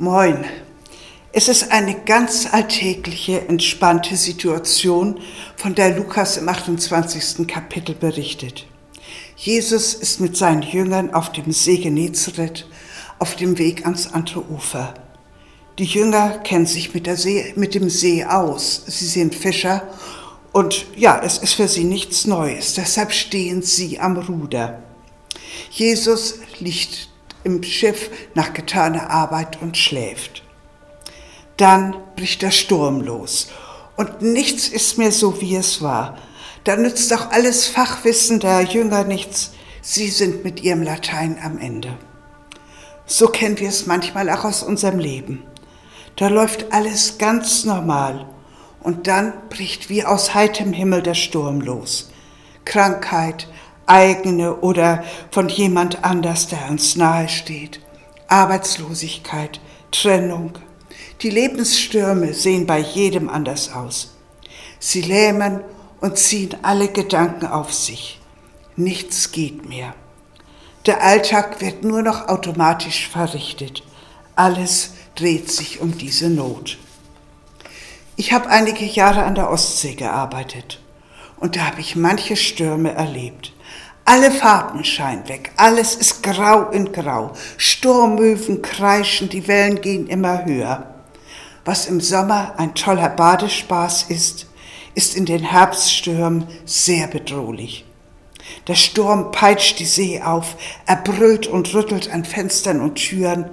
Moin. Es ist eine ganz alltägliche, entspannte Situation, von der Lukas im 28. Kapitel berichtet. Jesus ist mit seinen Jüngern auf dem See Genezareth auf dem Weg ans andere Ufer. Die Jünger kennen sich mit, See, mit dem See aus. Sie sind Fischer und ja, es ist für sie nichts Neues. Deshalb stehen sie am Ruder. Jesus liegt im Schiff nach getaner Arbeit und schläft. Dann bricht der Sturm los und nichts ist mehr so, wie es war. Da nützt auch alles Fachwissen der Jünger nichts. Sie sind mit ihrem Latein am Ende. So kennen wir es manchmal auch aus unserem Leben. Da läuft alles ganz normal und dann bricht wie aus heiterem Himmel der Sturm los. Krankheit, eigene oder von jemand anders, der uns nahe steht. Arbeitslosigkeit, Trennung. Die Lebensstürme sehen bei jedem anders aus. Sie lähmen und ziehen alle Gedanken auf sich. Nichts geht mehr. Der Alltag wird nur noch automatisch verrichtet. Alles dreht sich um diese Not. Ich habe einige Jahre an der Ostsee gearbeitet und da habe ich manche Stürme erlebt. Alle Farben scheinen weg, alles ist grau in grau. Sturmöwen kreischen, die Wellen gehen immer höher. Was im Sommer ein toller Badespaß ist, ist in den Herbststürmen sehr bedrohlich. Der Sturm peitscht die See auf, er brüllt und rüttelt an Fenstern und Türen.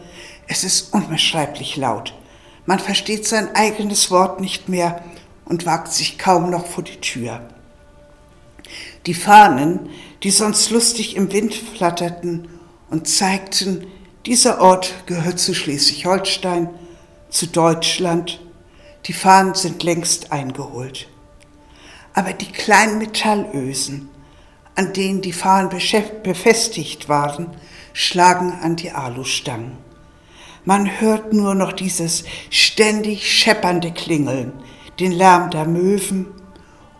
Es ist unbeschreiblich laut. Man versteht sein eigenes Wort nicht mehr und wagt sich kaum noch vor die Tür. Die Fahnen, die sonst lustig im Wind flatterten und zeigten, dieser Ort gehört zu Schleswig-Holstein, zu Deutschland, die Fahnen sind längst eingeholt. Aber die kleinen Metallösen, an denen die Fahnen befestigt waren, schlagen an die Alustangen. Man hört nur noch dieses ständig scheppernde Klingeln, den Lärm der Möwen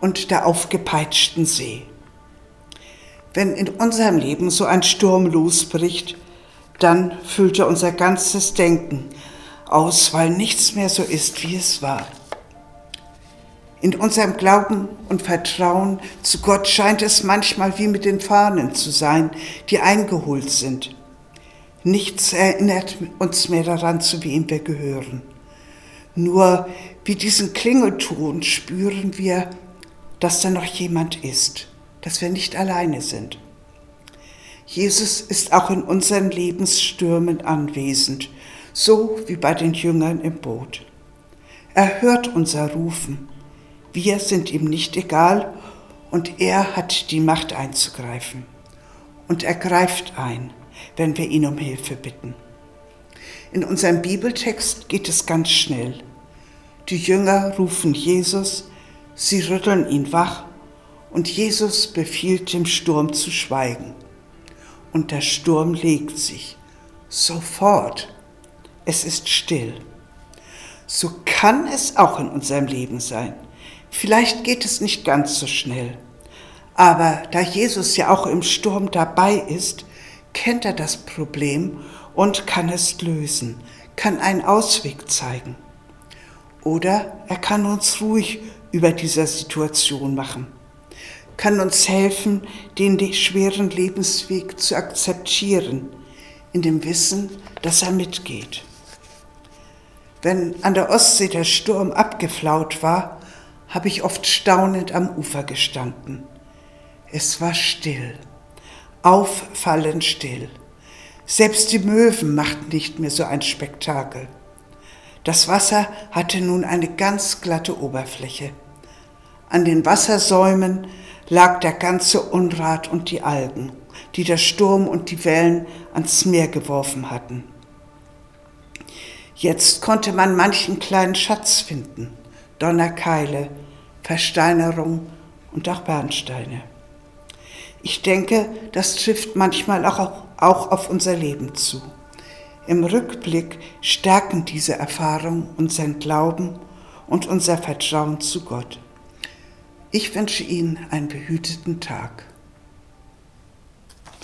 und der aufgepeitschten See. Wenn in unserem Leben so ein Sturm losbricht, dann füllt er unser ganzes Denken aus, weil nichts mehr so ist, wie es war. In unserem Glauben und Vertrauen zu Gott scheint es manchmal wie mit den Fahnen zu sein, die eingeholt sind. Nichts erinnert uns mehr daran, zu wem wir gehören. Nur wie diesen Klingelton spüren wir, dass da noch jemand ist, dass wir nicht alleine sind. Jesus ist auch in unseren Lebensstürmen anwesend, so wie bei den Jüngern im Boot. Er hört unser Rufen wir sind ihm nicht egal und er hat die Macht einzugreifen. Und er greift ein, wenn wir ihn um Hilfe bitten. In unserem Bibeltext geht es ganz schnell. Die Jünger rufen Jesus, sie rütteln ihn wach und Jesus befiehlt dem Sturm zu schweigen. Und der Sturm legt sich. Sofort. Es ist still. So kann es auch in unserem Leben sein. Vielleicht geht es nicht ganz so schnell. Aber da Jesus ja auch im Sturm dabei ist, kennt er das Problem und kann es lösen, kann einen Ausweg zeigen. Oder er kann uns ruhig über dieser Situation machen, kann uns helfen, den schweren Lebensweg zu akzeptieren, in dem Wissen, dass er mitgeht. Wenn an der Ostsee der Sturm abgeflaut war, habe ich oft staunend am Ufer gestanden. Es war still, auffallend still. Selbst die Möwen machten nicht mehr so ein Spektakel. Das Wasser hatte nun eine ganz glatte Oberfläche. An den Wassersäumen lag der ganze Unrat und die Algen, die der Sturm und die Wellen ans Meer geworfen hatten. Jetzt konnte man manchen kleinen Schatz finden. Donnerkeile, Versteinerung und auch Bernsteine. Ich denke, das trifft manchmal auch, auch auf unser Leben zu. Im Rückblick stärken diese Erfahrungen unseren Glauben und unser Vertrauen zu Gott. Ich wünsche Ihnen einen behüteten Tag.